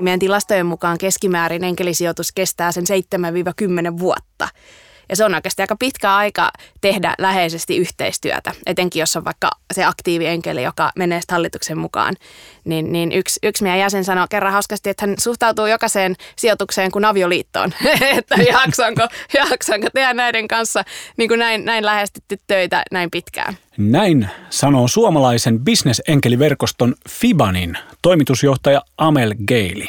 Meidän tilastojen mukaan keskimäärin enkelisijoitus kestää sen 7-10 vuotta. Ja se on oikeasti aika pitkä aika tehdä läheisesti yhteistyötä, etenkin jos on vaikka se aktiivienkeli, joka menee hallituksen mukaan. Niin, niin yksi, yksi meidän jäsen sanoi kerran hauskasti, että hän suhtautuu jokaiseen sijoitukseen kuin avioliittoon. että jaksanko, jaksanko tehdä näiden kanssa niin kuin näin, näin lähestytty töitä näin pitkään. Näin sanoo suomalaisen bisnesenkeliverkoston Fibanin toimitusjohtaja Amel Geili.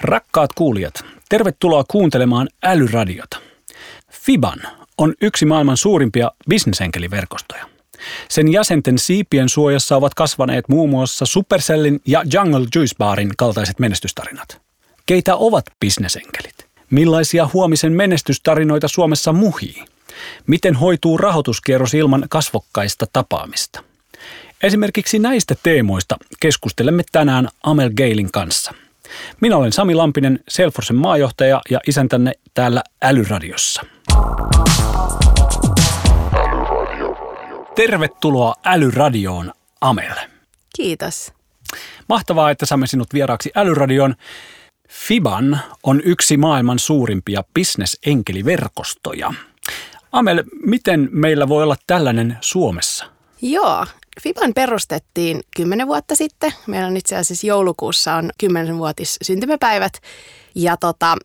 Rakkaat kuulijat, tervetuloa kuuntelemaan Älyradiota. Fiban on yksi maailman suurimpia bisnesenkeliverkostoja. Sen jäsenten siipien suojassa ovat kasvaneet muun muassa Supercellin ja Jungle Juice Barin kaltaiset menestystarinat. Keitä ovat bisnesenkelit? Millaisia huomisen menestystarinoita Suomessa muhii? Miten hoituu rahoituskierros ilman kasvokkaista tapaamista? Esimerkiksi näistä teemoista keskustelemme tänään Amel Gailin kanssa. Minä olen Sami Lampinen, Selforsen maajohtaja ja isäntänne täällä Älyradiossa. Tervetuloa Älyradioon, Amel. Kiitos. Mahtavaa, että saamme sinut vieraaksi Älyradioon. Fiban on yksi maailman suurimpia bisnesenkeliverkostoja. Amel, miten meillä voi olla tällainen Suomessa? Joo, Fiban perustettiin kymmenen vuotta sitten. Meillä on itse asiassa joulukuussa on kymmenenvuotis syntymäpäivät. Ja tota,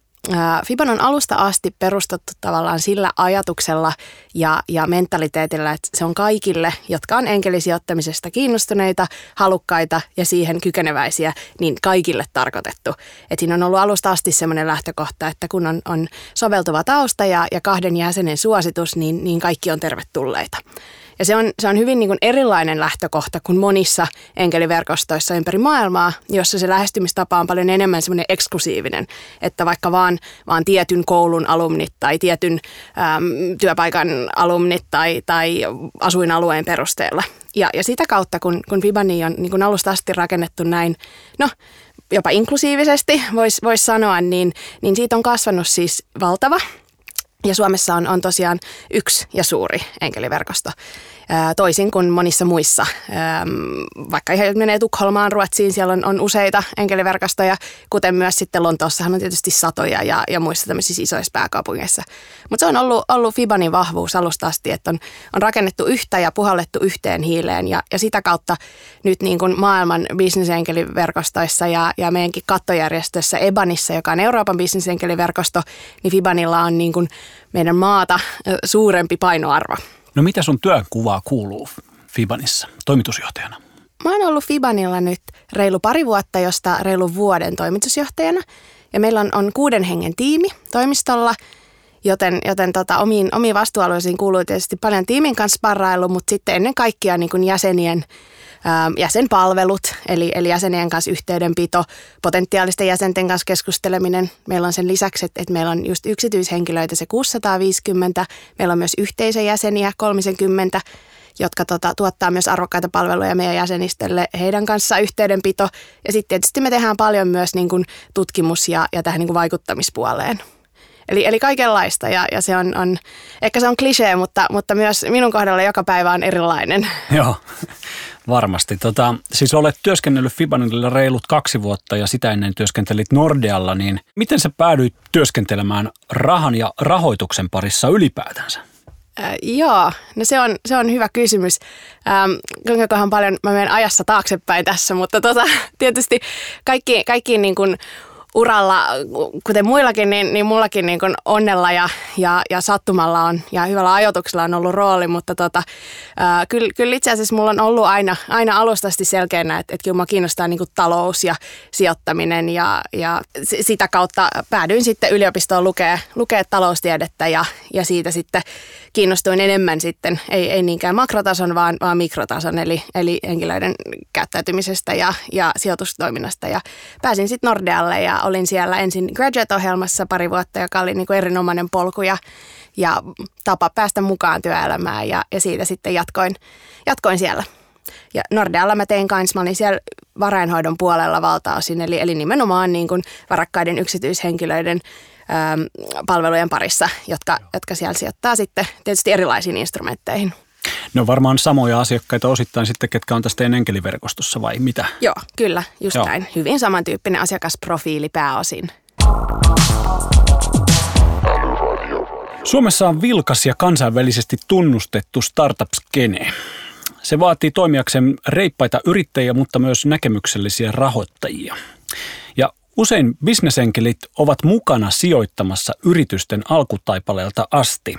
Fiban on alusta asti perustettu tavallaan sillä ajatuksella ja, ja mentaliteetillä, että se on kaikille, jotka on enkelisijoittamisesta kiinnostuneita, halukkaita ja siihen kykeneväisiä, niin kaikille tarkoitettu. Et siinä on ollut alusta asti sellainen lähtökohta, että kun on, on soveltuva tausta ja, ja kahden jäsenen suositus, niin, niin kaikki on tervetulleita. Ja se on, se on hyvin niin kuin erilainen lähtökohta kuin monissa enkeliverkostoissa ympäri maailmaa, jossa se lähestymistapa on paljon enemmän semmoinen eksklusiivinen, että vaikka vaan, vaan tietyn koulun alumnit tai tietyn äm, työpaikan alumnit tai, tai asuinalueen perusteella. Ja, ja sitä kautta, kun, kun Fibani on niin kuin alusta asti rakennettu näin, no jopa inklusiivisesti voisi vois sanoa, niin, niin siitä on kasvanut siis valtava ja Suomessa on, on tosiaan yksi ja suuri enkeliverkosto toisin kuin monissa muissa. Vaikka ihan menee Tukholmaan, Ruotsiin, siellä on, on useita enkeliverkostoja, kuten myös sitten Lontoossahan on tietysti satoja ja, ja muissa tämmöisissä isoissa pääkaupungeissa. Mutta se on ollut, ollut Fibanin vahvuus alusta asti, että on, on rakennettu yhtä ja puhallettu yhteen hiileen ja, ja sitä kautta nyt niin kuin maailman bisnesenkeliverkostoissa ja, ja meidänkin kattojärjestössä EBANissa, joka on Euroopan bisnesenkeliverkosto, niin Fibanilla on niin kuin meidän maata suurempi painoarvo. No mitä sun työnkuvaa kuuluu Fibanissa toimitusjohtajana? Mä oon ollut Fibanilla nyt reilu pari vuotta, josta reilu vuoden toimitusjohtajana. Ja meillä on, on kuuden hengen tiimi toimistolla, joten, joten tota, omiin, omiin vastuualueisiin kuuluu tietysti paljon tiimin kanssa sparrailu, mutta sitten ennen kaikkea niin kuin jäsenien jäsenpalvelut, eli, eli jäsenien kanssa yhteydenpito, potentiaalisten jäsenten kanssa keskusteleminen. Meillä on sen lisäksi, että, että meillä on just yksityishenkilöitä se 650, meillä on myös yhteisöjäseniä 30, jotka tota, tuottaa myös arvokkaita palveluja meidän jäsenistölle, heidän kanssa yhteydenpito. Ja sitten tietysti me tehdään paljon myös niin kuin tutkimus- ja, ja tähän niin kuin vaikuttamispuoleen. Eli, eli kaikenlaista ja, ja se on, on, ehkä se on klisee, mutta, mutta myös minun kohdalla joka päivä on erilainen. Joo, varmasti. Tota, siis olet työskennellyt Fibanilla reilut kaksi vuotta ja sitä ennen työskentelit Nordealla, niin miten sä päädyit työskentelemään rahan ja rahoituksen parissa ylipäätänsä? Äh, joo, no se on, se on hyvä kysymys. Ähm, kuinka paljon mä menen ajassa taaksepäin tässä, mutta tota, tietysti kaikki, kaikki niin kuin uralla, kuten muillakin, niin, niin mullakin niin kuin onnella ja, ja, ja sattumalla on ja hyvällä ajoituksella on ollut rooli, mutta tota, ää, kyllä, kyllä itse asiassa mulla on ollut aina, aina alustasti selkeänä, että, että kyllä mua kiinnostaa niin kuin talous ja sijoittaminen ja, ja sitä kautta päädyin sitten yliopistoon lukea taloustiedettä ja, ja siitä sitten kiinnostuin enemmän sitten, ei, ei niinkään makrotason, vaan, vaan mikrotason, eli, eli henkilöiden käyttäytymisestä ja, ja sijoitustoiminnasta ja pääsin sitten Nordealle ja olin siellä ensin graduate-ohjelmassa pari vuotta, joka oli niin kuin erinomainen polku ja, ja tapa päästä mukaan työelämään ja, ja siitä sitten jatkoin, jatkoin siellä. Ja Nordealla mä tein kanssa, mä olin siellä varainhoidon puolella valtaosin, eli, eli nimenomaan niin kuin varakkaiden yksityishenkilöiden palvelujen parissa, jotka, jotka siellä sijoittaa sitten tietysti erilaisiin instrumentteihin. No varmaan samoja asiakkaita osittain sitten, ketkä on tästä teidän enkeliverkostossa vai mitä? Joo, kyllä, just Joo. näin. Hyvin samantyyppinen asiakasprofiili pääosin. Suomessa on vilkas ja kansainvälisesti tunnustettu startup-skene. Se vaatii toimijakseen reippaita yrittäjiä, mutta myös näkemyksellisiä rahoittajia. Ja usein bisnesenkelit ovat mukana sijoittamassa yritysten alkutaipaleelta asti.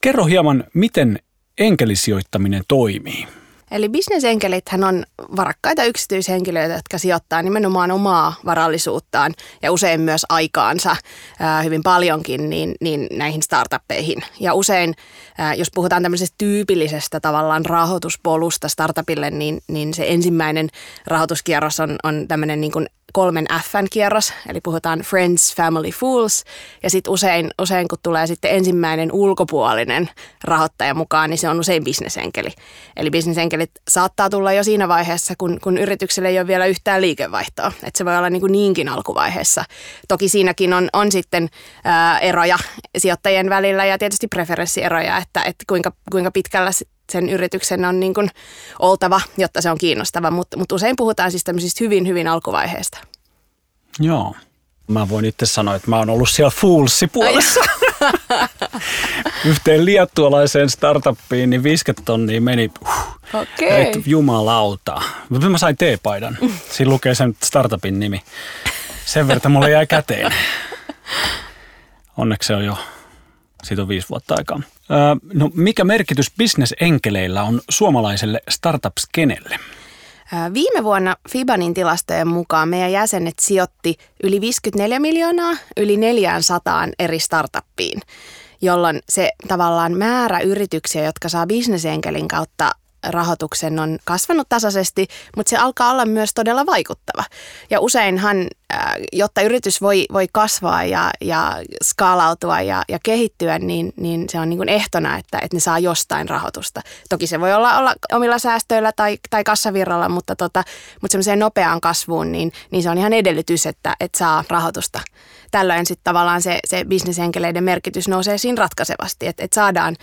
Kerro hieman, miten enkelisijoittaminen toimii. Eli bisnesenkelithän on varakkaita yksityishenkilöitä, jotka sijoittaa nimenomaan omaa varallisuuttaan ja usein myös aikaansa hyvin paljonkin niin, niin näihin startuppeihin. Ja usein, jos puhutaan tämmöisestä tyypillisestä tavallaan rahoituspolusta startupille, niin, niin se ensimmäinen rahoituskierros on, on tämmöinen niin kuin kolmen Fn kierros, eli puhutaan Friends, Family, Fools. Ja sitten usein, usein, kun tulee sitten ensimmäinen ulkopuolinen rahoittaja mukaan, niin se on usein bisnesenkeli. Eli bisnesenkelit saattaa tulla jo siinä vaiheessa, kun, kun yritykselle ei ole vielä yhtään liikevaihtoa. Että se voi olla niin kuin niinkin alkuvaiheessa. Toki siinäkin on, on sitten ää, eroja sijoittajien välillä ja tietysti preferenssieroja, että, että kuinka, kuinka pitkällä sen yrityksen on niin kuin oltava, jotta se on kiinnostava, mutta, mutta usein puhutaan siis tämmöisistä hyvin, hyvin alkuvaiheesta. Joo. Mä voin itse sanoa, että mä oon ollut siellä Foolsi-puolessa. Yhteen liettualaiseen startuppiin, niin 50 tonnia meni. Uh, Okei. Okay. Jumalauta. Mä sain T-paidan. Siinä lukee sen startupin nimi. Sen verran mulle jäi käteen. Onneksi se on jo, siitä on viisi vuotta aikaa. No, mikä merkitys bisnesenkeleillä on suomalaiselle startup-skenelle? Viime vuonna Fibanin tilastojen mukaan meidän jäsenet sijoitti yli 54 miljoonaa yli 400 eri startuppiin, jolloin se tavallaan määrä yrityksiä, jotka saa bisnesenkelin kautta rahoituksen on kasvanut tasaisesti, mutta se alkaa olla myös todella vaikuttava. Ja useinhan, äh, jotta yritys voi, voi kasvaa ja, ja skaalautua ja, ja kehittyä, niin, niin se on niin kuin ehtona, että, että ne saa jostain rahoitusta. Toki se voi olla, olla omilla säästöillä tai, tai kassavirralla, mutta, tota, mutta semmoiseen nopeaan kasvuun, niin, niin se on ihan edellytys, että, että saa rahoitusta. Tällöin sitten tavallaan se, se bisnesenkeleiden merkitys nousee siinä ratkaisevasti, että, että saadaan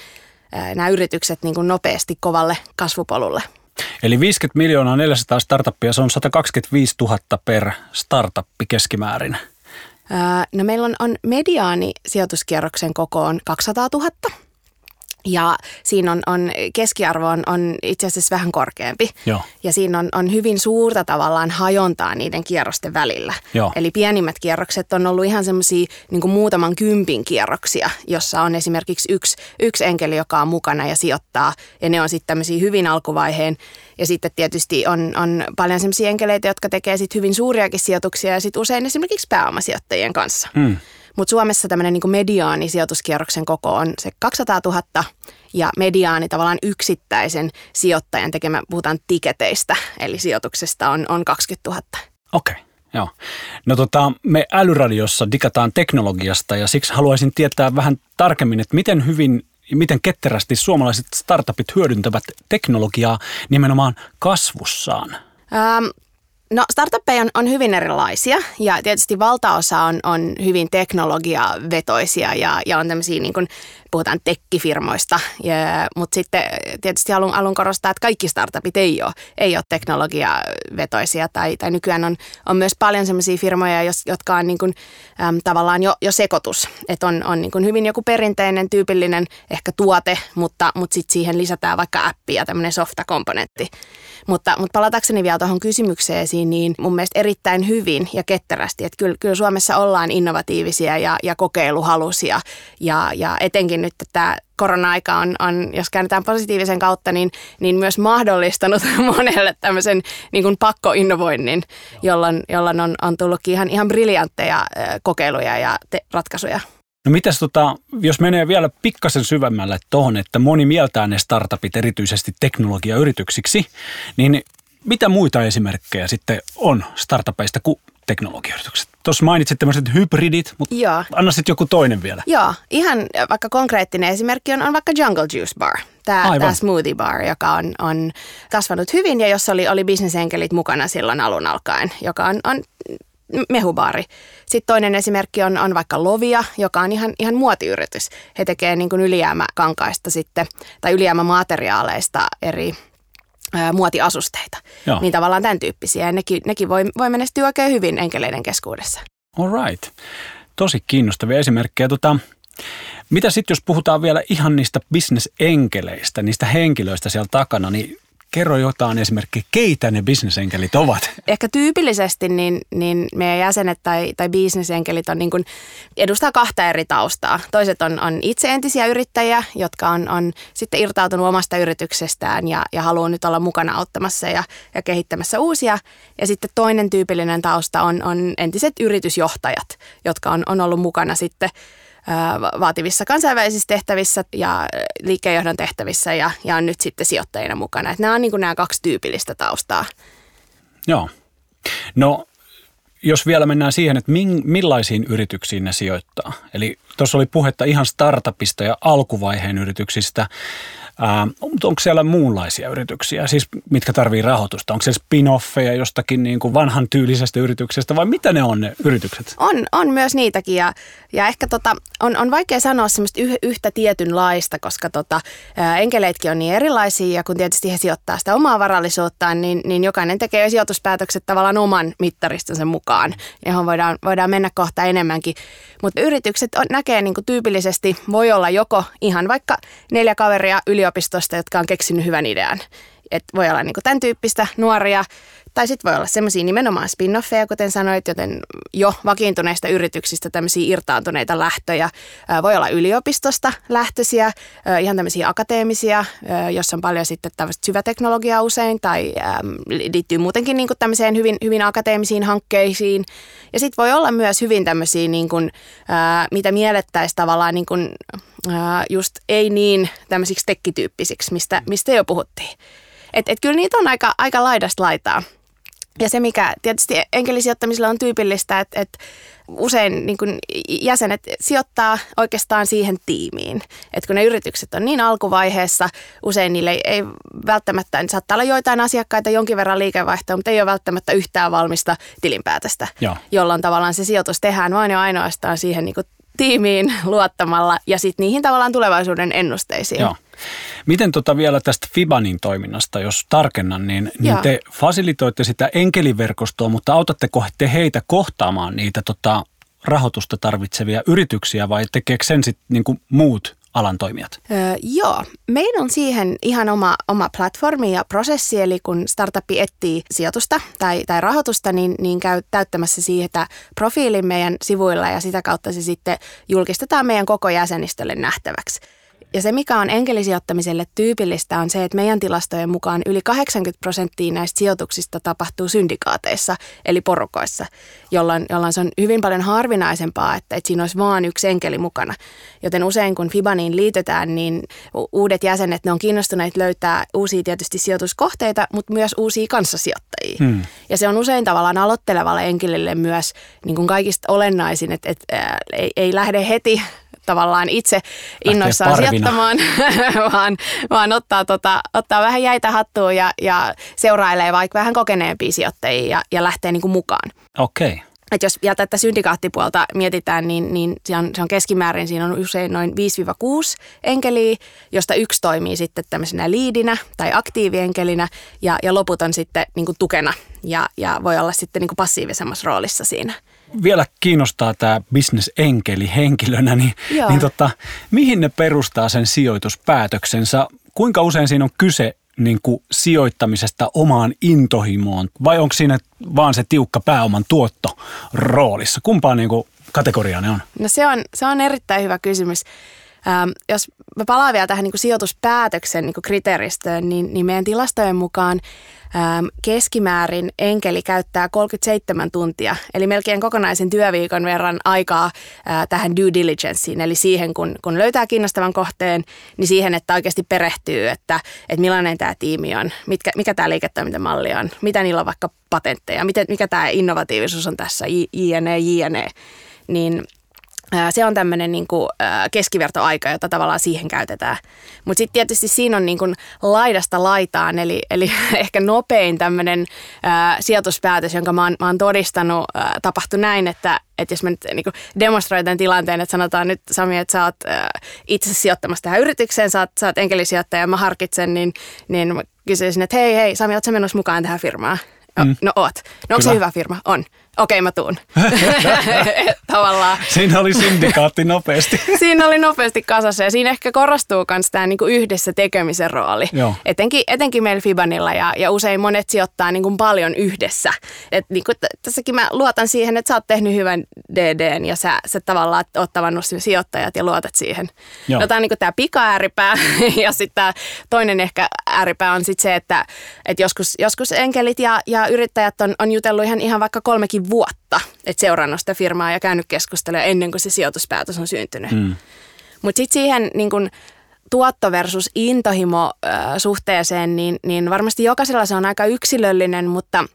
nämä yritykset niin kuin nopeasti kovalle kasvupolulle. Eli 50 miljoonaa 400 startuppia, se on 125 000 per startuppi keskimäärin. no meillä on, on mediaani sijoituskierroksen koko on 200 000 ja siinä on, on keskiarvo on, on itse asiassa vähän korkeampi. Joo. Ja siinä on, on hyvin suurta tavallaan hajontaa niiden kierrosten välillä. Joo. Eli pienimmät kierrokset on ollut ihan semmoisia niin muutaman kympin kierroksia, jossa on esimerkiksi yksi, yksi enkeli, joka on mukana ja sijoittaa. Ja ne on sitten tämmöisiä hyvin alkuvaiheen. Ja sitten tietysti on, on paljon semmoisia enkeleitä, jotka tekee sitten hyvin suuriakin sijoituksia ja sitten usein esimerkiksi pääomasijoittajien kanssa. Hmm. Mutta Suomessa tämmöinen niin mediaani sijoituskierroksen koko on se 200 000 ja mediaani tavallaan yksittäisen sijoittajan tekemä, puhutaan tiketeistä, eli sijoituksesta on, on 20 000. Okei. Okay. Joo. No tota, me älyradiossa digataan teknologiasta ja siksi haluaisin tietää vähän tarkemmin, että miten hyvin ja miten ketterästi suomalaiset startupit hyödyntävät teknologiaa nimenomaan kasvussaan. Ähm, No startuppeja on, on hyvin erilaisia ja tietysti valtaosa on, on hyvin teknologiavetoisia ja, ja on tämmöisiä niin kuin puhutaan tekkifirmoista, mutta sitten tietysti haluan, haluan korostaa, että kaikki startupit ei ole, ei ole teknologiavetoisia tai, tai nykyään on, on myös paljon sellaisia firmoja, jotka on niin kuin, äm, tavallaan jo, jo sekoitus, että on, on niin kuin hyvin joku perinteinen, tyypillinen ehkä tuote, mutta, mutta sitten siihen lisätään vaikka appi ja tämmöinen softa-komponentti. Mutta, mutta palatakseni vielä tuohon kysymykseesi, niin mun mielestä erittäin hyvin ja ketterästi, että kyllä, kyllä Suomessa ollaan innovatiivisia ja, ja kokeiluhalusia. Ja, ja etenkin nyt tämä korona-aika on, on, jos käännetään positiivisen kautta, niin, niin myös mahdollistanut monelle tämmöisen niin kuin pakkoinnovoinnin, jolloin, jolloin on, on tullutkin ihan, ihan briljantteja kokeiluja ja te- ratkaisuja. No mitäs tota, jos menee vielä pikkasen syvemmälle tuohon, että moni mieltää ne startupit erityisesti teknologiayrityksiksi, niin mitä muita esimerkkejä sitten on startupeista kuin teknologiayritykset? Tuossa mainitsit tämmöiset hybridit, mutta Joo. anna sitten joku toinen vielä. Joo, ihan vaikka konkreettinen esimerkki on, on vaikka Jungle Juice Bar. Tämä, tämä smoothie bar, joka on, on kasvanut hyvin ja jossa oli, oli bisnesenkelit mukana silloin alun alkaen, joka on, on mehubaari. Sitten toinen esimerkki on, on vaikka Lovia, joka on ihan, ihan muotiyritys. He tekevät niin ylijäämäkankaista sitten, tai ylijäämämateriaaleista eri ää, muotiasusteita. Joo. Niin tavallaan tämän tyyppisiä. Ja nekin, nekin voi, voi menestyä oikein hyvin enkeleiden keskuudessa. All right. Tosi kiinnostavia esimerkkejä. Tota, mitä sitten, jos puhutaan vielä ihan niistä bisnesenkeleistä, niistä henkilöistä siellä takana, niin Kerro jotain esimerkkiä, keitä ne bisnesenkelit ovat? Ehkä tyypillisesti niin, niin meidän jäsenet tai, tai bisnesenkelit on niin kuin, edustaa kahta eri taustaa. Toiset on, on itse entisiä yrittäjiä, jotka on, on sitten irtautunut omasta yrityksestään ja, ja haluaa nyt olla mukana auttamassa ja, ja kehittämässä uusia. Ja sitten toinen tyypillinen tausta on, on entiset yritysjohtajat, jotka on, on ollut mukana sitten – vaativissa kansainvälisissä tehtävissä ja liikkeenjohdon tehtävissä ja, ja on nyt sitten sijoittajina mukana. Että nämä on niin kuin nämä kaksi tyypillistä taustaa. Joo. No jos vielä mennään siihen, että millaisiin yrityksiin ne sijoittaa. Eli tuossa oli puhetta ihan startupista ja alkuvaiheen yrityksistä. Ää, mutta onko siellä muunlaisia yrityksiä, siis mitkä tarvii rahoitusta? Onko se spin-offeja jostakin niin kuin vanhan tyylisestä yrityksestä vai mitä ne on ne yritykset? On, on myös niitäkin ja, ja ehkä tota, on, on vaikea sanoa semmoista yh, yhtä tietynlaista, koska tota, ää, enkeleitkin on niin erilaisia ja kun tietysti he sijoittaa sitä omaa varallisuuttaan, niin, niin jokainen tekee sijoituspäätökset tavallaan oman mittaristonsa mukaan, johon voidaan, voidaan mennä kohta enemmänkin. Mutta yritykset on, näkee niin kuin tyypillisesti, voi olla joko ihan vaikka neljä kaveria yliopistosta, jotka on keksinyt hyvän idean. Et voi olla niin kuin tämän tyyppistä nuoria, tai sitten voi olla semmoisia nimenomaan spin-offeja, kuten sanoit, joten jo vakiintuneista yrityksistä tämmöisiä irtaantuneita lähtöjä. Voi olla yliopistosta lähtöisiä, ihan tämmöisiä akateemisia, jossa on paljon sitten tämmöistä syväteknologiaa usein, tai liittyy muutenkin niin kuin tämmöiseen hyvin, hyvin akateemisiin hankkeisiin. Ja sitten voi olla myös hyvin tämmöisiä, niin kuin, mitä miellettäisiin tavallaan niin kuin, just ei niin tämmöisiksi tekkityyppisiksi, mistä, mistä jo puhuttiin. Että et kyllä niitä on aika, aika laidasta laitaa. Ja se, mikä tietysti enkelisijoittamisella on tyypillistä, että, että usein niin kuin jäsenet sijoittaa oikeastaan siihen tiimiin. Että kun ne yritykset on niin alkuvaiheessa, usein niille ei, ei välttämättä, niin saattaa olla joitain asiakkaita, jonkin verran liikevaihtoa, mutta ei ole välttämättä yhtään valmista tilinpäätöstä, Joo. jolloin tavallaan se sijoitus tehdään vain ja ainoastaan siihen niin kuin tiimiin luottamalla ja sitten niihin tavallaan tulevaisuuden ennusteisiin. Joo. Miten tota vielä tästä Fibanin toiminnasta, jos tarkennan, niin, niin te fasilitoitte sitä enkeliverkostoa, mutta autatteko te heitä kohtaamaan niitä tota, rahoitusta tarvitsevia yrityksiä vai tekeekö sen sitten niin muut alan toimijat? Öö, joo, meillä on siihen ihan oma, oma platformi ja prosessi, eli kun startupi etsii sijoitusta tai, tai rahoitusta, niin, niin käy täyttämässä siihen profiilin meidän sivuilla ja sitä kautta se sitten julkistetaan meidän koko jäsenistölle nähtäväksi. Ja se, mikä on enkelisijoittamiselle tyypillistä, on se, että meidän tilastojen mukaan yli 80 prosenttia näistä sijoituksista tapahtuu syndikaateissa, eli porukoissa, jolloin, jolloin se on hyvin paljon harvinaisempaa, että, että siinä olisi vain yksi enkeli mukana. Joten usein kun Fibaniin liitetään, niin uudet jäsenet, ne on kiinnostuneet löytää uusia tietysti sijoituskohteita, mutta myös uusia kanssasijoittajia. Hmm. Ja se on usein tavallaan aloittelevalle enkelille myös niin kuin kaikista olennaisin, että, että ei, ei lähde heti tavallaan itse innoissaan sijoittamaan, vaan, vaan ottaa, tota, ottaa vähän jäitä hattuun ja, ja seurailee vaikka vähän kokeneempia sijoittajia ja, ja lähtee niin kuin mukaan. Okei. Okay. Et jos vielä tätä syndikaattipuolta mietitään, niin, niin se, on, se on keskimäärin, siinä on usein noin 5-6 enkeliä, josta yksi toimii sitten tämmöisenä liidinä tai aktiivienkelinä ja, ja loput on sitten niin kuin tukena ja, ja voi olla sitten niin kuin passiivisemmassa roolissa siinä vielä kiinnostaa tämä bisnesenkeli henkilönä, niin, niin tota, mihin ne perustaa sen sijoituspäätöksensä? Kuinka usein siinä on kyse niin kuin sijoittamisesta omaan intohimoon vai onko siinä vaan se tiukka pääoman tuotto roolissa? Kumpaa niin kuin kategoriaa ne on? No se on, se on erittäin hyvä kysymys. Ähm, jos me palaan vielä tähän niin kuin sijoituspäätöksen niin kuin kriteeristöön, niin, niin meidän tilastojen mukaan ähm, keskimäärin enkeli käyttää 37 tuntia, eli melkein kokonaisen työviikon verran aikaa äh, tähän due diligenceen, eli siihen, kun, kun löytää kiinnostavan kohteen, niin siihen, että oikeasti perehtyy, että, että millainen tämä tiimi on, mitkä, mikä tämä liiketoimintamalli on, mitä niillä on vaikka patentteja, miten, mikä tämä innovatiivisuus on tässä, jne, jne. Niin se on tämmöinen niin kuin, keskivertoaika, jota tavallaan siihen käytetään. Mutta sitten tietysti siinä on niin kuin laidasta laitaan, eli, eli ehkä nopein tämmöinen sijoituspäätös, jonka mä oon, mä oon todistanut, ää, tapahtui näin, että, että jos mä nyt niin demonstroin tilanteen, että sanotaan nyt Sami, että sä oot ää, itse sijoittamassa tähän yritykseen, sä oot, sä oot enkelisijoittaja ja mä harkitsen, niin, niin mä kysyisin, että hei, hei Sami, oot sä menossa mukaan tähän firmaan? Mm. No oot. No onko se hyvä firma? On okei mä tuun. Tavallaan. Siinä oli syndikaatti nopeasti. siinä oli nopeasti kasassa ja siinä ehkä korostuu myös tämä niinku yhdessä tekemisen rooli. Joo. Etenkin, etenkin meillä Fibanilla ja, ja usein monet sijoittaa niinku paljon yhdessä. Et niinku tässäkin mä luotan siihen, että sä oot tehnyt hyvän DDn ja sä, sä tavallaan oot tavannut sijoittajat ja luotat siihen. Joo. No, tämä on niinku tämä pika-ääripää ja sitten toinen ehkä ääripää on sitten se, että et joskus, joskus enkelit ja, ja yrittäjät on, on jutellut ihan, ihan vaikka kolmekin vuotta, että seurannut sitä firmaa ja käynyt keskustelemaan ennen kuin se sijoituspäätös on syntynyt. Mm. Mutta sitten siihen niin kun, tuotto versus intohimo äh, suhteeseen, niin, niin varmasti jokaisella se on aika yksilöllinen, mutta –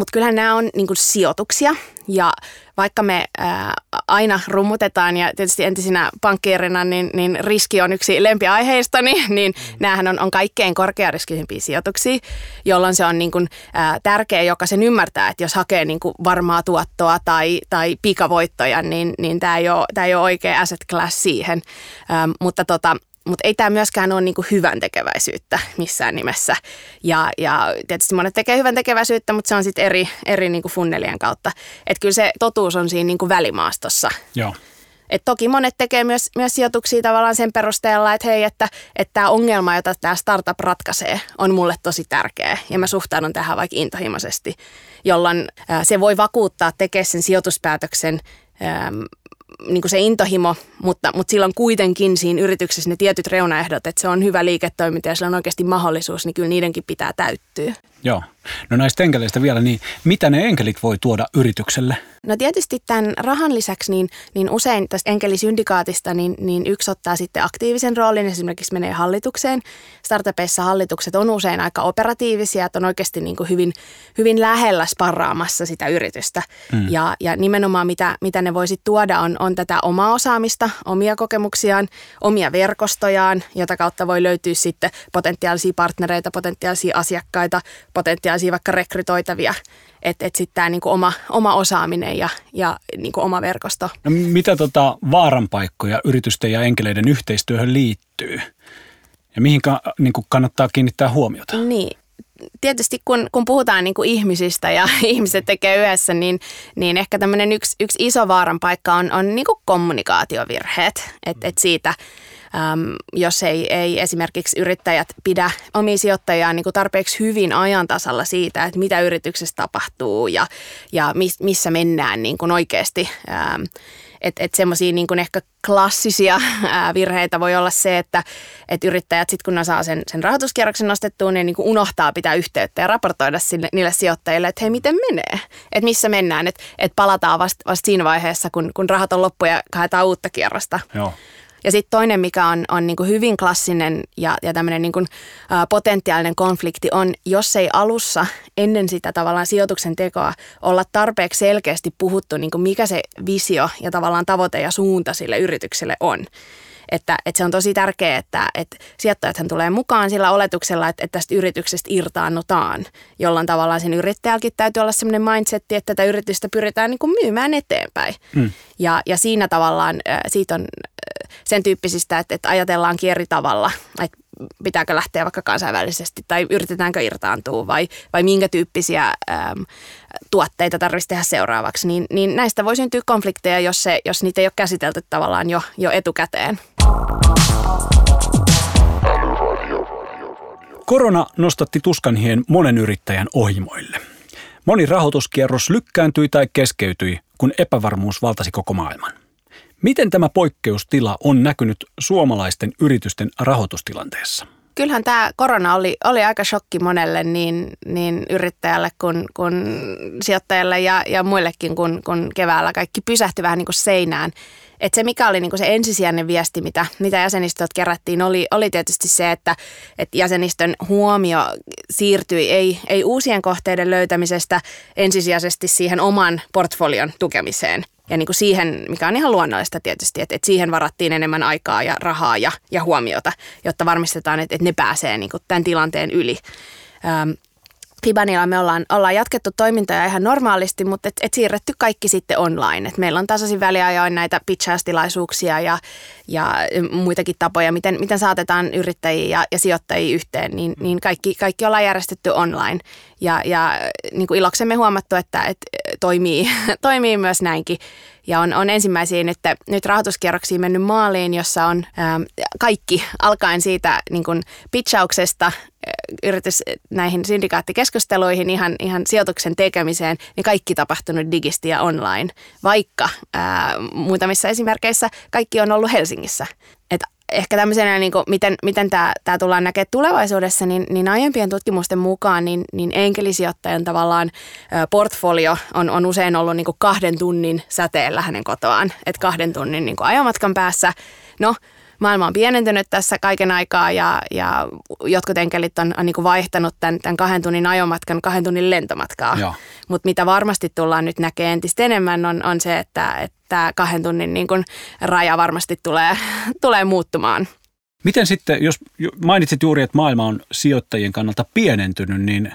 mutta kyllähän nämä on niin sijoituksia ja vaikka me ää, aina rummutetaan ja tietysti entisinä pankkiirina, niin, niin riski on yksi lempiaiheistani, niin mm. näähän on, on kaikkein korkeariskisimpiä sijoituksia, jolloin se on niin kuin, ää, tärkeä jokaisen ymmärtää, että jos hakee niin kuin varmaa tuottoa tai, tai pikavoittoja, niin, niin tämä ei, ole, ei ole oikea asset class siihen. Ää, mutta tota, mutta ei tämä myöskään ole niinku hyvän tekeväisyyttä missään nimessä. Ja, ja tietysti monet tekee hyvän tekeväisyyttä, mutta se on sitten eri, eri niinku funnelien kautta. Että kyllä se totuus on siinä niinku välimaastossa. Joo. Et toki monet tekee myös, myös sijoituksia tavallaan sen perusteella, että hei, että tämä ongelma, jota tämä startup ratkaisee, on mulle tosi tärkeä. Ja mä suhtaudun tähän vaikka intohimoisesti, jolloin se voi vakuuttaa tekee sen sijoituspäätöksen niin kuin se intohimo, mutta, mutta silloin kuitenkin siinä yrityksessä ne tietyt reunaehdot, että se on hyvä liiketoiminta ja sillä on oikeasti mahdollisuus, niin kyllä niidenkin pitää täyttyä. Joo. No näistä enkeleistä vielä, niin mitä ne enkelit voi tuoda yritykselle? No tietysti tämän rahan lisäksi, niin, niin usein tästä enkelisyndikaatista, niin, niin yksi ottaa sitten aktiivisen roolin, esimerkiksi menee hallitukseen. Startupeissa hallitukset on usein aika operatiivisia, että on oikeasti niin kuin hyvin, hyvin lähellä sparraamassa sitä yritystä. Mm. Ja, ja nimenomaan mitä, mitä ne voisi tuoda on, on tätä omaa osaamista, omia kokemuksiaan, omia verkostojaan, jota kautta voi löytyä sitten potentiaalisia partnereita, potentiaalisia asiakkaita, potentiaalisia vaikka rekrytoitavia, että et sitten tämä niinku oma, oma osaaminen ja, ja niinku oma verkosto. No, mitä tota vaaranpaikkoja yritysten ja enkeleiden yhteistyöhön liittyy? Ja mihin ka, niinku kannattaa kiinnittää huomiota? Niin, tietysti kun, kun puhutaan niin kuin ihmisistä ja ihmiset tekee yhdessä, niin, niin ehkä tämmöinen yksi, yksi iso vaaran paikka on, on niin kuin kommunikaatiovirheet. Että et siitä äm, jos ei, ei esimerkiksi yrittäjät pidä omia sijoittajia niin kuin tarpeeksi hyvin ajan tasalla siitä, että mitä yrityksessä tapahtuu ja, ja mis, missä mennään niin kuin oikeasti. Ähm, että et semmoisia niin ehkä klassisia ää, virheitä voi olla se, että et yrittäjät sitten kun ne saa sen, sen rahoituskierroksen nostettua, niin, niin kuin unohtaa pitää yhteyttä ja raportoida sille, niille sijoittajille, että hei miten menee, että missä mennään, että et palataan vasta vast siinä vaiheessa, kun, kun rahat on loppu ja haetaan uutta kierrosta. Joo. Ja sitten toinen, mikä on, on niin kuin hyvin klassinen ja, ja tämmöinen niin kuin, ä, potentiaalinen konflikti on, jos ei alussa ennen sitä tavallaan sijoituksen tekoa olla tarpeeksi selkeästi puhuttu, niin kuin mikä se visio ja tavallaan tavoite ja suunta sille yritykselle on. Että, että se on tosi tärkeää, että, että sijoittajathan tulee mukaan sillä oletuksella, että, että tästä yrityksestä irtaannutaan, jolloin tavallaan sen yrittäjälläkin täytyy olla sellainen mindsetti, että tätä yritystä pyritään niin kuin myymään eteenpäin. Mm. Ja, ja siinä tavallaan siitä on sen tyyppisistä, että, että ajatellaankin eri tavalla, että pitääkö lähteä vaikka kansainvälisesti tai yritetäänkö irtaantua vai, vai minkä tyyppisiä äm, tuotteita tarvitsisi tehdä seuraavaksi, niin, niin näistä voi syntyä konflikteja, jos, se, jos niitä ei ole käsitelty tavallaan jo, jo etukäteen. Korona nostatti tuskanhien monen yrittäjän ohimoille. Moni rahoituskierros lykkääntyi tai keskeytyi, kun epävarmuus valtasi koko maailman. Miten tämä poikkeustila on näkynyt suomalaisten yritysten rahoitustilanteessa? kyllähän tämä korona oli, oli aika shokki monelle niin, niin yrittäjälle kuin, kuin sijoittajalle ja, ja muillekin, kun, kun keväällä kaikki pysähtyi vähän niin kuin seinään. Et se, mikä oli niin kuin se ensisijainen viesti, mitä, mitä jäsenistöt kerättiin, oli, oli tietysti se, että, että jäsenistön huomio siirtyi ei, ei uusien kohteiden löytämisestä ensisijaisesti siihen oman portfolion tukemiseen – ja niin kuin siihen, mikä on ihan luonnollista tietysti, että, että siihen varattiin enemmän aikaa ja rahaa ja, ja huomiota, jotta varmistetaan, että, että ne pääsee niin kuin tämän tilanteen yli. Ähm, Fibanilla me ollaan, ollaan jatkettu toimintoja ihan normaalisti, mutta et, et siirretty kaikki sitten online. Et meillä on tasaisin väliajoin näitä pitchaustilaisuuksia ja, ja muitakin tapoja, miten, miten saatetaan yrittäjiä ja, ja sijoittajia yhteen, niin, niin kaikki, kaikki ollaan järjestetty online. Ja, ja niin kuin iloksemme huomattu, että, että toimii, toimii myös näinkin. Ja on, on ensimmäisiä nyt, nyt rahoituskierroksia mennyt maaliin, jossa on ää, kaikki alkaen siitä niin kuin pitchauksesta yritys näihin syndikaattikeskusteluihin, ihan, ihan sijoituksen tekemiseen, niin kaikki tapahtunut digisti ja online, vaikka ää, muutamissa esimerkkeissä kaikki on ollut Helsingissä. Et ehkä tämmöisenä, niin kuin, miten, miten tämä, tämä tullaan näkemään tulevaisuudessa, niin, niin aiempien tutkimusten mukaan niin, niin enkelisijoittajan tavallaan portfolio on, on usein ollut niin kuin kahden tunnin säteellä hänen kotoaan. Että kahden tunnin niin kuin ajomatkan päässä. No, maailma on pienentynyt tässä kaiken aikaa ja, ja jotkut enkelit on, on niin kuin vaihtanut tämän, tämän kahden tunnin ajomatkan kahden tunnin lentomatkaa. Mutta mitä varmasti tullaan nyt näkemään entistä enemmän on, on se, että, että kahden tunnin niin kuin raja varmasti tulee, tulee muuttumaan. Miten sitten, jos mainitsit juuri, että maailma on sijoittajien kannalta pienentynyt, niin,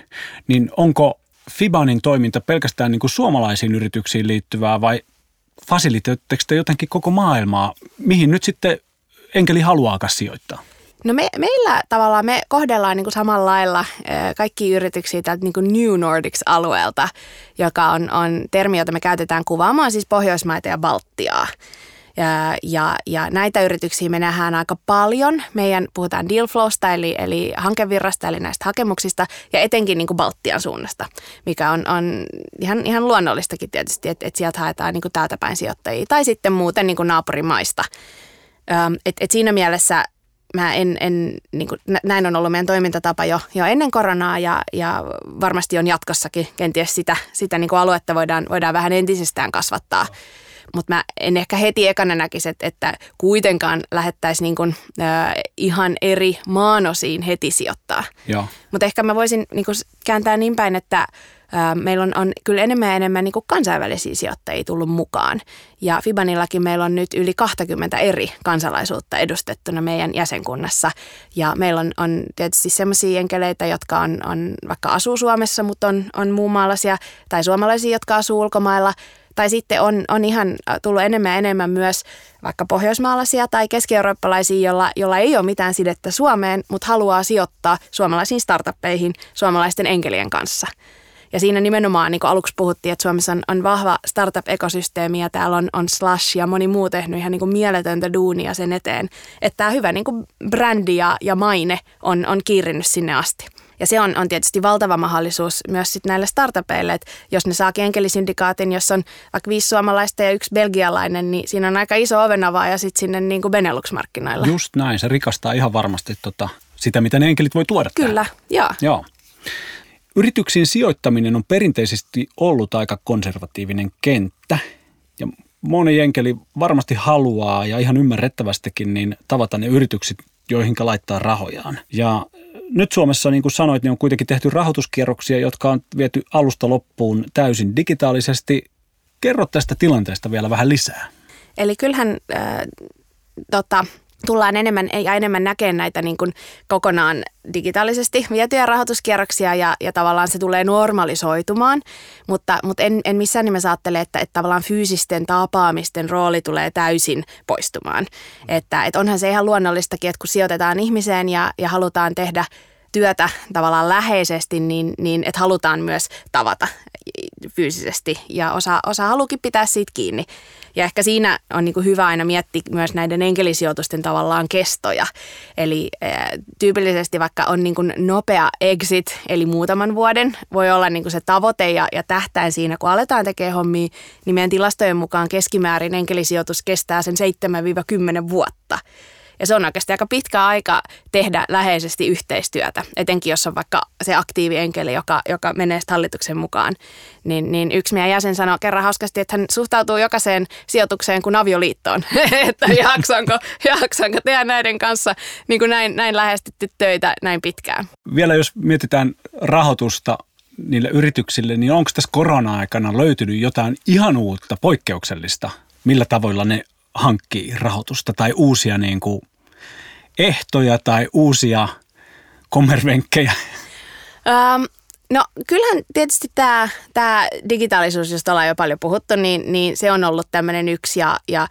niin onko Fibanin toiminta pelkästään niin kuin suomalaisiin yrityksiin liittyvää vai fasilitoitteko te jotenkin koko maailmaa, mihin nyt sitten enkeli haluaakaan sijoittaa? No me, meillä tavallaan me kohdellaan niin kuin samalla lailla kaikki yrityksiä täältä niin kuin New Nordics-alueelta, joka on, on termi, jota me käytetään kuvaamaan siis Pohjoismaita ja Baltiaa. Ja, ja, ja näitä yrityksiä me nähdään aika paljon. Meidän puhutaan deal flowsta eli, eli hankevirrasta eli näistä hakemuksista ja etenkin niin kuin Baltian suunnasta, mikä on, on ihan, ihan luonnollistakin tietysti, että, että sieltä haetaan niin kuin täältä päin sijoittajia tai sitten muuten niin kuin naapurimaista. Et, et siinä mielessä mä en, en niin kuin, näin on ollut meidän toimintatapa jo, jo ennen koronaa ja, ja varmasti on jatkossakin kenties sitä, sitä niin kuin aluetta voidaan, voidaan vähän entisestään kasvattaa. Mutta mä en ehkä heti ekana näkisi, että, että kuitenkaan lähettäisiin niin kuin, äh, ihan eri maanosiin heti sijoittaa. Mutta ehkä mä voisin niin kuin, kääntää niin päin, että meillä on, on kyllä enemmän ja enemmän niin kuin kansainvälisiä sijoittajia tullut mukaan. Ja Fibanillakin meillä on nyt yli 20 eri kansalaisuutta edustettuna meidän jäsenkunnassa. Ja meillä on, on tietysti sellaisia enkeleitä, jotka on, on vaikka asuu Suomessa, mutta on, on muun maalaisia, tai suomalaisia, jotka asuu ulkomailla. Tai sitten on, on ihan tullut enemmän ja enemmän myös vaikka pohjoismaalaisia tai keski-eurooppalaisia, jolla, jolla ei ole mitään sidettä Suomeen, mutta haluaa sijoittaa suomalaisiin startuppeihin suomalaisten enkelien kanssa. Ja siinä nimenomaan niin kuin aluksi puhuttiin, että Suomessa on, on vahva startup-ekosysteemi ja täällä on, on Slash ja moni muu tehnyt ihan niin kuin mieletöntä duunia sen eteen. Että tämä hyvä niin kuin brändi ja, ja maine on, on kiirinyt sinne asti. Ja se on, on tietysti valtava mahdollisuus myös sit näille startupeille, että jos ne saa enkelisyndikaatin, jos on vaikka viisi suomalaista ja yksi belgialainen, niin siinä on aika iso ja sitten sinne niin kuin Benelux-markkinoilla. Just näin, se rikastaa ihan varmasti tota, sitä, mitä ne enkelit voi tuoda Kyllä, joo. joo. Yrityksiin sijoittaminen on perinteisesti ollut aika konservatiivinen kenttä ja moni enkeli varmasti haluaa ja ihan ymmärrettävästikin niin tavata ne yritykset, joihin laittaa rahojaan. Ja nyt Suomessa, niin kuin sanoit, niin on kuitenkin tehty rahoituskierroksia, jotka on viety alusta loppuun täysin digitaalisesti. Kerro tästä tilanteesta vielä vähän lisää. Eli kyllähän äh, tota, tullaan enemmän ja enemmän näkemään näitä niin kuin kokonaan digitaalisesti vietyjä rahoituskierroksia ja, ja tavallaan se tulee normalisoitumaan, mutta, mutta en, en missään nimessä ajattele, että, että tavallaan fyysisten tapaamisten rooli tulee täysin poistumaan. Että, että onhan se ihan luonnollistakin, että kun sijoitetaan ihmiseen ja, ja halutaan tehdä työtä tavallaan läheisesti, niin, niin että halutaan myös tavata fyysisesti ja osa, osa haluukin pitää siitä kiinni. Ja ehkä siinä on niin kuin hyvä aina miettiä myös näiden enkelisijoitusten tavallaan kestoja. Eli ää, tyypillisesti vaikka on niin kuin nopea exit, eli muutaman vuoden, voi olla niin kuin se tavoite ja, ja tähtäin siinä, kun aletaan tekemään hommia, niin meidän tilastojen mukaan keskimäärin enkelisijoitus kestää sen 7-10 vuotta. Ja se on oikeasti aika pitkä aika tehdä läheisesti yhteistyötä, etenkin jos on vaikka se aktiivienkeli, joka, joka menee hallituksen mukaan. Niin, niin yksi meidän jäsen sanoi kerran hauskasti, että hän suhtautuu jokaiseen sijoitukseen kuin avioliittoon, että jaksanko, jaksanko tehdä näiden kanssa niin kuin näin, näin lähestytty töitä näin pitkään. Vielä jos mietitään rahoitusta niille yrityksille, niin onko tässä korona-aikana löytynyt jotain ihan uutta, poikkeuksellista, millä tavoilla ne hankkii rahoitusta tai uusia niin kuin ehtoja tai uusia kommervenkkejä? Um, no kyllähän tietysti tämä, tämä digitaalisuus, josta ollaan jo paljon puhuttu, niin, niin se on ollut tämmöinen yksi ja, ja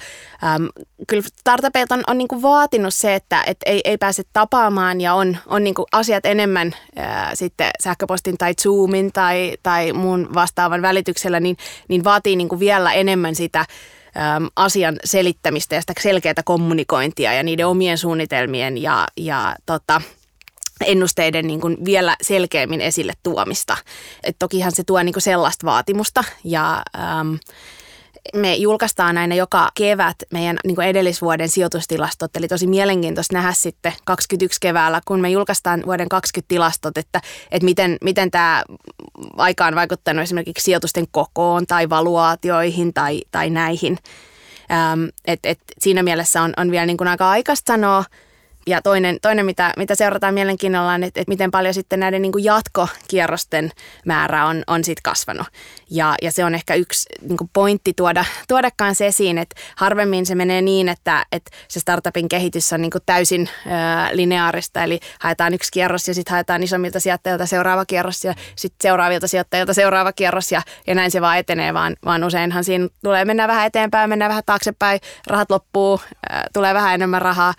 um, kyllä startupit on, on niinku vaatinut se, että et ei, ei pääse tapaamaan ja on, on niinku asiat enemmän ää, sitten sähköpostin tai Zoomin tai, tai muun vastaavan välityksellä, niin, niin vaatii niinku vielä enemmän sitä äm, asian selittämistä ja sitä selkeää kommunikointia ja niiden omien suunnitelmien ja, ja tota, ennusteiden niin kuin vielä selkeämmin esille tuomista. Et tokihan se tuo niin kuin sellaista vaatimusta ja äm, me julkaistaan aina joka kevät meidän niin kuin edellisvuoden sijoitustilastot, eli tosi mielenkiintoista nähdä sitten 21 keväällä, kun me julkaistaan vuoden 20 tilastot, että, että miten, miten tämä aika on vaikuttanut esimerkiksi sijoitusten kokoon tai valuaatioihin tai, tai näihin. Ähm, et, et siinä mielessä on, on vielä niin kuin aika aikaista sanoa, ja toinen, toinen mitä, mitä seurataan mielenkiinnolla on, että, että miten paljon sitten näiden niin kuin jatkokierrosten määrä on, on sit kasvanut. Ja, ja se on ehkä yksi niin pointti tuoda, tuoda kanssa esiin, että harvemmin se menee niin, että, että se startupin kehitys on niin täysin ää, lineaarista. Eli haetaan yksi kierros ja sitten haetaan isommilta sijoittajilta seuraava kierros ja sitten seuraavilta sijoittajilta seuraava kierros ja, ja näin se vaan etenee, vaan, vaan useinhan siinä tulee mennä vähän eteenpäin, mennä vähän taaksepäin, rahat loppuu, ää, tulee vähän enemmän rahaa.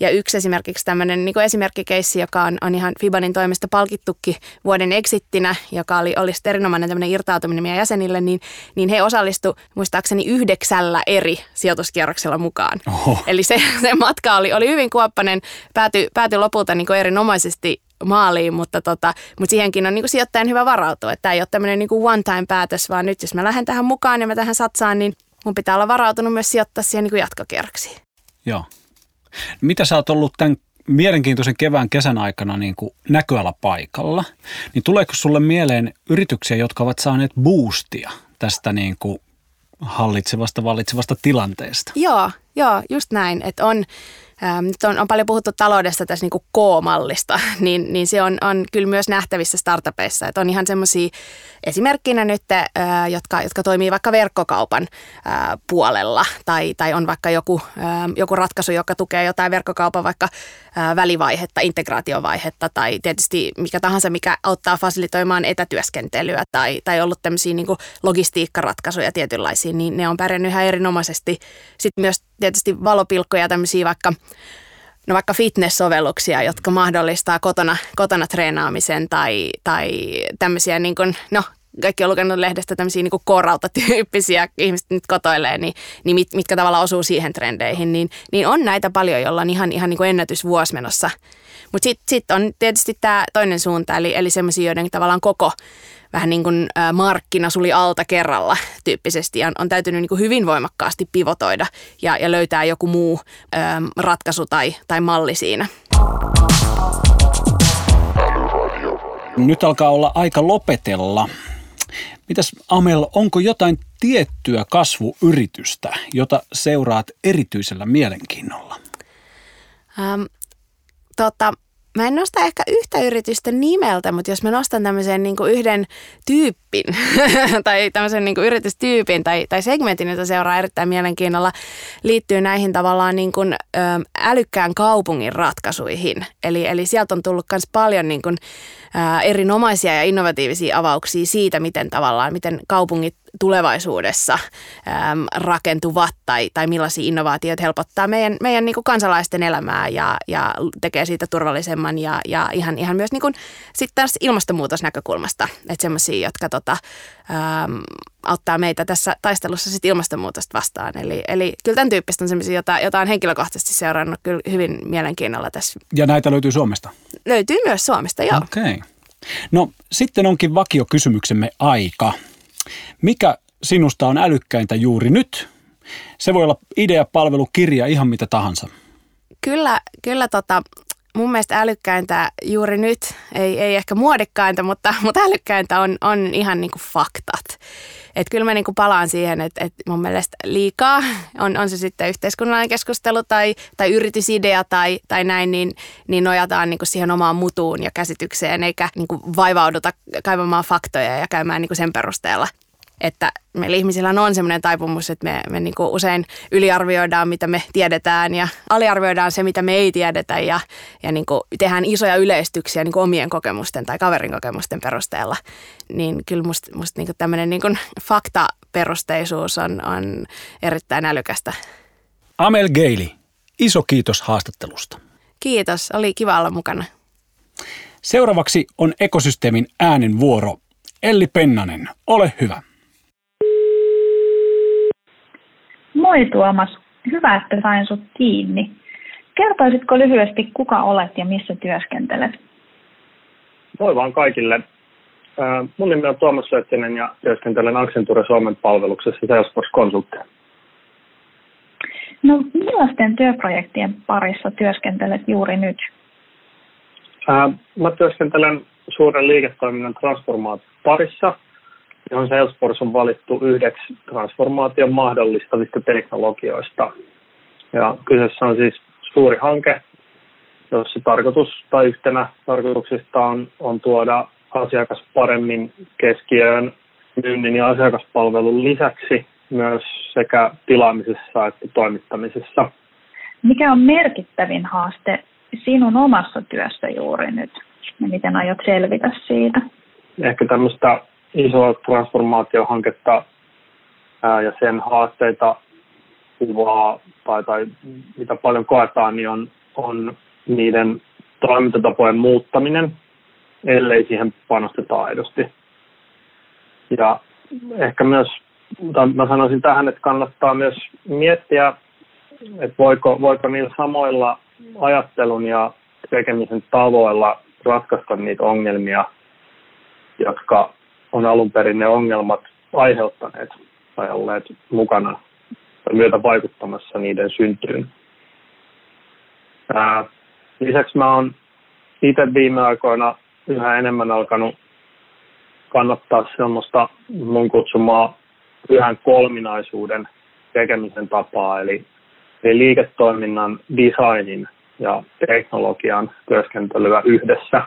Ja yksi esimerkiksi tämmöinen niin esimerkkikeissi, joka on, on ihan Fibanin toimesta palkittukin vuoden exittinä, joka oli, oli erinomainen tämmöinen irtautuminen meidän jäsenille, niin, niin he osallistu muistaakseni yhdeksällä eri sijoituskierroksella mukaan. Oho. Eli se, se matka oli, oli hyvin kuoppainen, päätyi, pääty lopulta niin erinomaisesti maaliin, mutta, tota, mutta siihenkin on niin kuin sijoittajan hyvä varautua. Että tämä ei ole tämmöinen niin kuin one-time-päätös, vaan nyt jos mä lähden tähän mukaan ja mä tähän satsaan, niin mun pitää olla varautunut myös sijoittaa siihen niin kuin jatkokierroksiin. Joo. Mitä sä oot ollut tämän mielenkiintoisen kevään kesän aikana niin kuin näköala paikalla, niin tuleeko sulle mieleen yrityksiä, jotka ovat saaneet boostia tästä niin kuin hallitsevasta, vallitsevasta tilanteesta? Joo, joo, just näin, että on Ähm, nyt on, on paljon puhuttu taloudesta tässä niin kuin K-mallista, niin, niin se on, on kyllä myös nähtävissä startupeissa. Että on ihan semmoisia esimerkkinä nyt, äh, jotka, jotka toimii vaikka verkkokaupan äh, puolella tai, tai on vaikka joku, äh, joku ratkaisu, joka tukee jotain verkkokaupan vaikka äh, välivaihetta, integraatiovaihetta tai tietysti mikä tahansa, mikä auttaa fasilitoimaan etätyöskentelyä tai, tai ollut tämmöisiä niin logistiikkaratkaisuja tietynlaisia, niin ne on pärjännyt ihan erinomaisesti. Sitten myös tietysti valopilkkoja tämmöisiä vaikka no vaikka fitness-sovelluksia, jotka mahdollistaa kotona, kotona treenaamisen tai, tai tämmöisiä niin kuin, no kaikki on lukenut lehdestä tämmöisiä niin koralta-tyyppisiä, ihmiset nyt kotoilee, niin, niin mit, mitkä tavallaan osuu siihen trendeihin, niin, niin on näitä paljon, joilla on ihan, ihan niin kuin ennätysvuosi menossa. Mutta sitten sit on tietysti tämä toinen suunta, eli, eli semmoisia, joiden tavallaan koko vähän niin kuin markkina suli alta kerralla tyyppisesti ja on täytynyt niin kuin hyvin voimakkaasti pivotoida ja, ja löytää joku muu ö, ratkaisu tai, tai malli siinä. Nyt alkaa olla aika lopetella. Mitäs Amel, onko jotain tiettyä kasvuyritystä, jota seuraat erityisellä mielenkiinnolla? Ähm, tota, Mä en nosta ehkä yhtä yritystä nimeltä, mutta jos mä nostan tämmöisen niin yhden tyyppin tai tämmöisen niin yritystyypin tai, tai segmentin, jota seuraa erittäin mielenkiinnolla, liittyy näihin tavallaan niin kuin, ö, älykkään kaupungin ratkaisuihin. Eli, eli sieltä on tullut myös paljon niin kuin, ä, erinomaisia ja innovatiivisia avauksia siitä, miten tavallaan, miten kaupungit tulevaisuudessa äm, rakentuvat tai, tai millaisia innovaatioita helpottaa meidän, meidän niin kuin kansalaisten elämää ja, ja tekee siitä turvallisemman ja, ja ihan, ihan myös niin kuin, sit taas ilmastonmuutosnäkökulmasta, että semmoisia, jotka tota, äm, auttaa meitä tässä taistelussa sit ilmastonmuutosta vastaan. Eli, eli kyllä tämän tyyppistä on semmoisia, jota, jota on henkilökohtaisesti seurannut kyllä hyvin mielenkiinnolla tässä. Ja näitä löytyy Suomesta? Löytyy myös Suomesta, joo. Okei. Okay. No sitten onkin vakiokysymyksemme aika. Mikä sinusta on älykkäintä juuri nyt? Se voi olla idea, palvelu, kirja, ihan mitä tahansa. Kyllä, kyllä tota, mun mielestä älykkäintä juuri nyt, ei, ei ehkä muodikkainta, mutta, mutta älykkäintä on, on ihan niin kuin faktat. Et kyllä mä niin kuin palaan siihen, että, että mun mielestä liikaa, on, on se sitten yhteiskunnallinen keskustelu tai, tai yritysidea tai, tai näin, niin, niin nojataan niin kuin siihen omaan mutuun ja käsitykseen, eikä niin kuin vaivauduta kaivamaan faktoja ja käymään niin kuin sen perusteella että meillä ihmisillä on semmoinen taipumus, että me, me niinku usein yliarvioidaan, mitä me tiedetään ja aliarvioidaan se, mitä me ei tiedetä ja, ja niinku tehdään isoja yleistyksiä niinku omien kokemusten tai kaverin kokemusten perusteella. Niin kyllä musta must niinku tämmöinen niinku faktaperusteisuus on, on erittäin älykästä. Amel Geili, iso kiitos haastattelusta. Kiitos, oli kiva olla mukana. Seuraavaksi on ekosysteemin äänen vuoro. Elli Pennanen, ole hyvä. Moi Tuomas, hyvä, että sain sut kiinni. Kertoisitko lyhyesti, kuka olet ja missä työskentelet? Moi vaan kaikille. Mun nimi on Tuomas Söttinen ja työskentelen Accenture Suomen palveluksessa Salesforce Consulting. No millaisten työprojektien parissa työskentelet juuri nyt? Mä työskentelen suuren liiketoiminnan transformaation parissa – johon Salesforce on valittu yhdeksi transformaation mahdollistavista teknologioista. Ja kyseessä on siis suuri hanke, jossa tarkoitus tai yhtenä tarkoituksista on, on tuoda asiakas paremmin keskiöön myynnin ja asiakaspalvelun lisäksi myös sekä tilaamisessa että toimittamisessa. Mikä on merkittävin haaste sinun omassa työssä juuri nyt ja miten aiot selvitä siitä? Ehkä tämmöistä isoa transformaatiohanketta ää, ja sen haasteita kuvaa tai, tai mitä paljon koetaan, niin on, on niiden toimintatapojen muuttaminen, ellei siihen panosteta aidosti. Ja ehkä myös, mä sanoisin tähän, että kannattaa myös miettiä, että voiko, voiko niillä samoilla ajattelun ja tekemisen tavoilla ratkaista niitä ongelmia, jotka on alun perin ne ongelmat aiheuttaneet tai olleet mukana tai myötä vaikuttamassa niiden syntyyn. Lisäksi mä oon itse viime aikoina yhä enemmän alkanut kannattaa semmoista mun kutsumaa yhden kolminaisuuden tekemisen tapaa, eli, eli liiketoiminnan designin ja teknologian työskentelyä yhdessä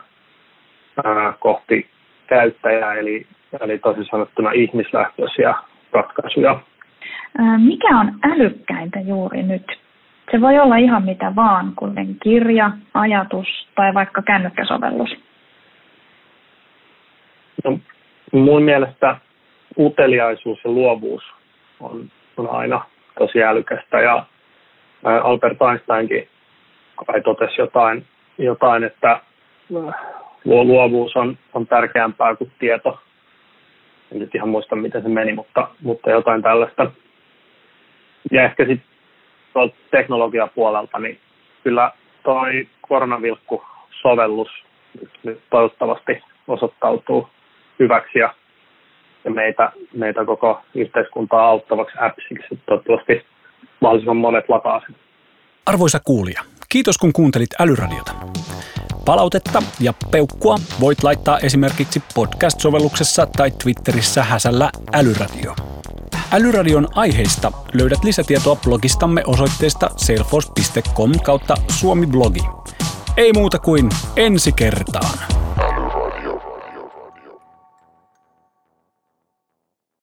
ää, kohti käyttäjää, eli, eli tosi sanottuna ihmislähtöisiä ratkaisuja. Mikä on älykkäintä juuri nyt? Se voi olla ihan mitä vaan, kuten kirja, ajatus tai vaikka kännykkäsovellus. No, mun mielestä uteliaisuus ja luovuus on, on aina tosi älykästä ja Albert Einsteinkin kai totesi jotain, jotain että luovuus on, on tärkeämpää kuin tieto. En nyt ihan muista, miten se meni, mutta, mutta jotain tällaista. Ja ehkä sitten tuolta teknologiapuolelta, niin kyllä toi koronavilkku-sovellus nyt, nyt toivottavasti osoittautuu hyväksi ja, ja meitä, meitä koko yhteiskuntaa auttavaksi appsiksi. Toivottavasti mahdollisimman monet lataa sen. Arvoisa kuulija, kiitos kun kuuntelit Älyradiota. Palautetta ja peukkua voit laittaa esimerkiksi podcast-sovelluksessa tai Twitterissä häsällä älyradio. Älyradion aiheista löydät lisätietoa blogistamme osoitteesta salesforce.com kautta suomi-blogi. Ei muuta kuin ensi kertaan.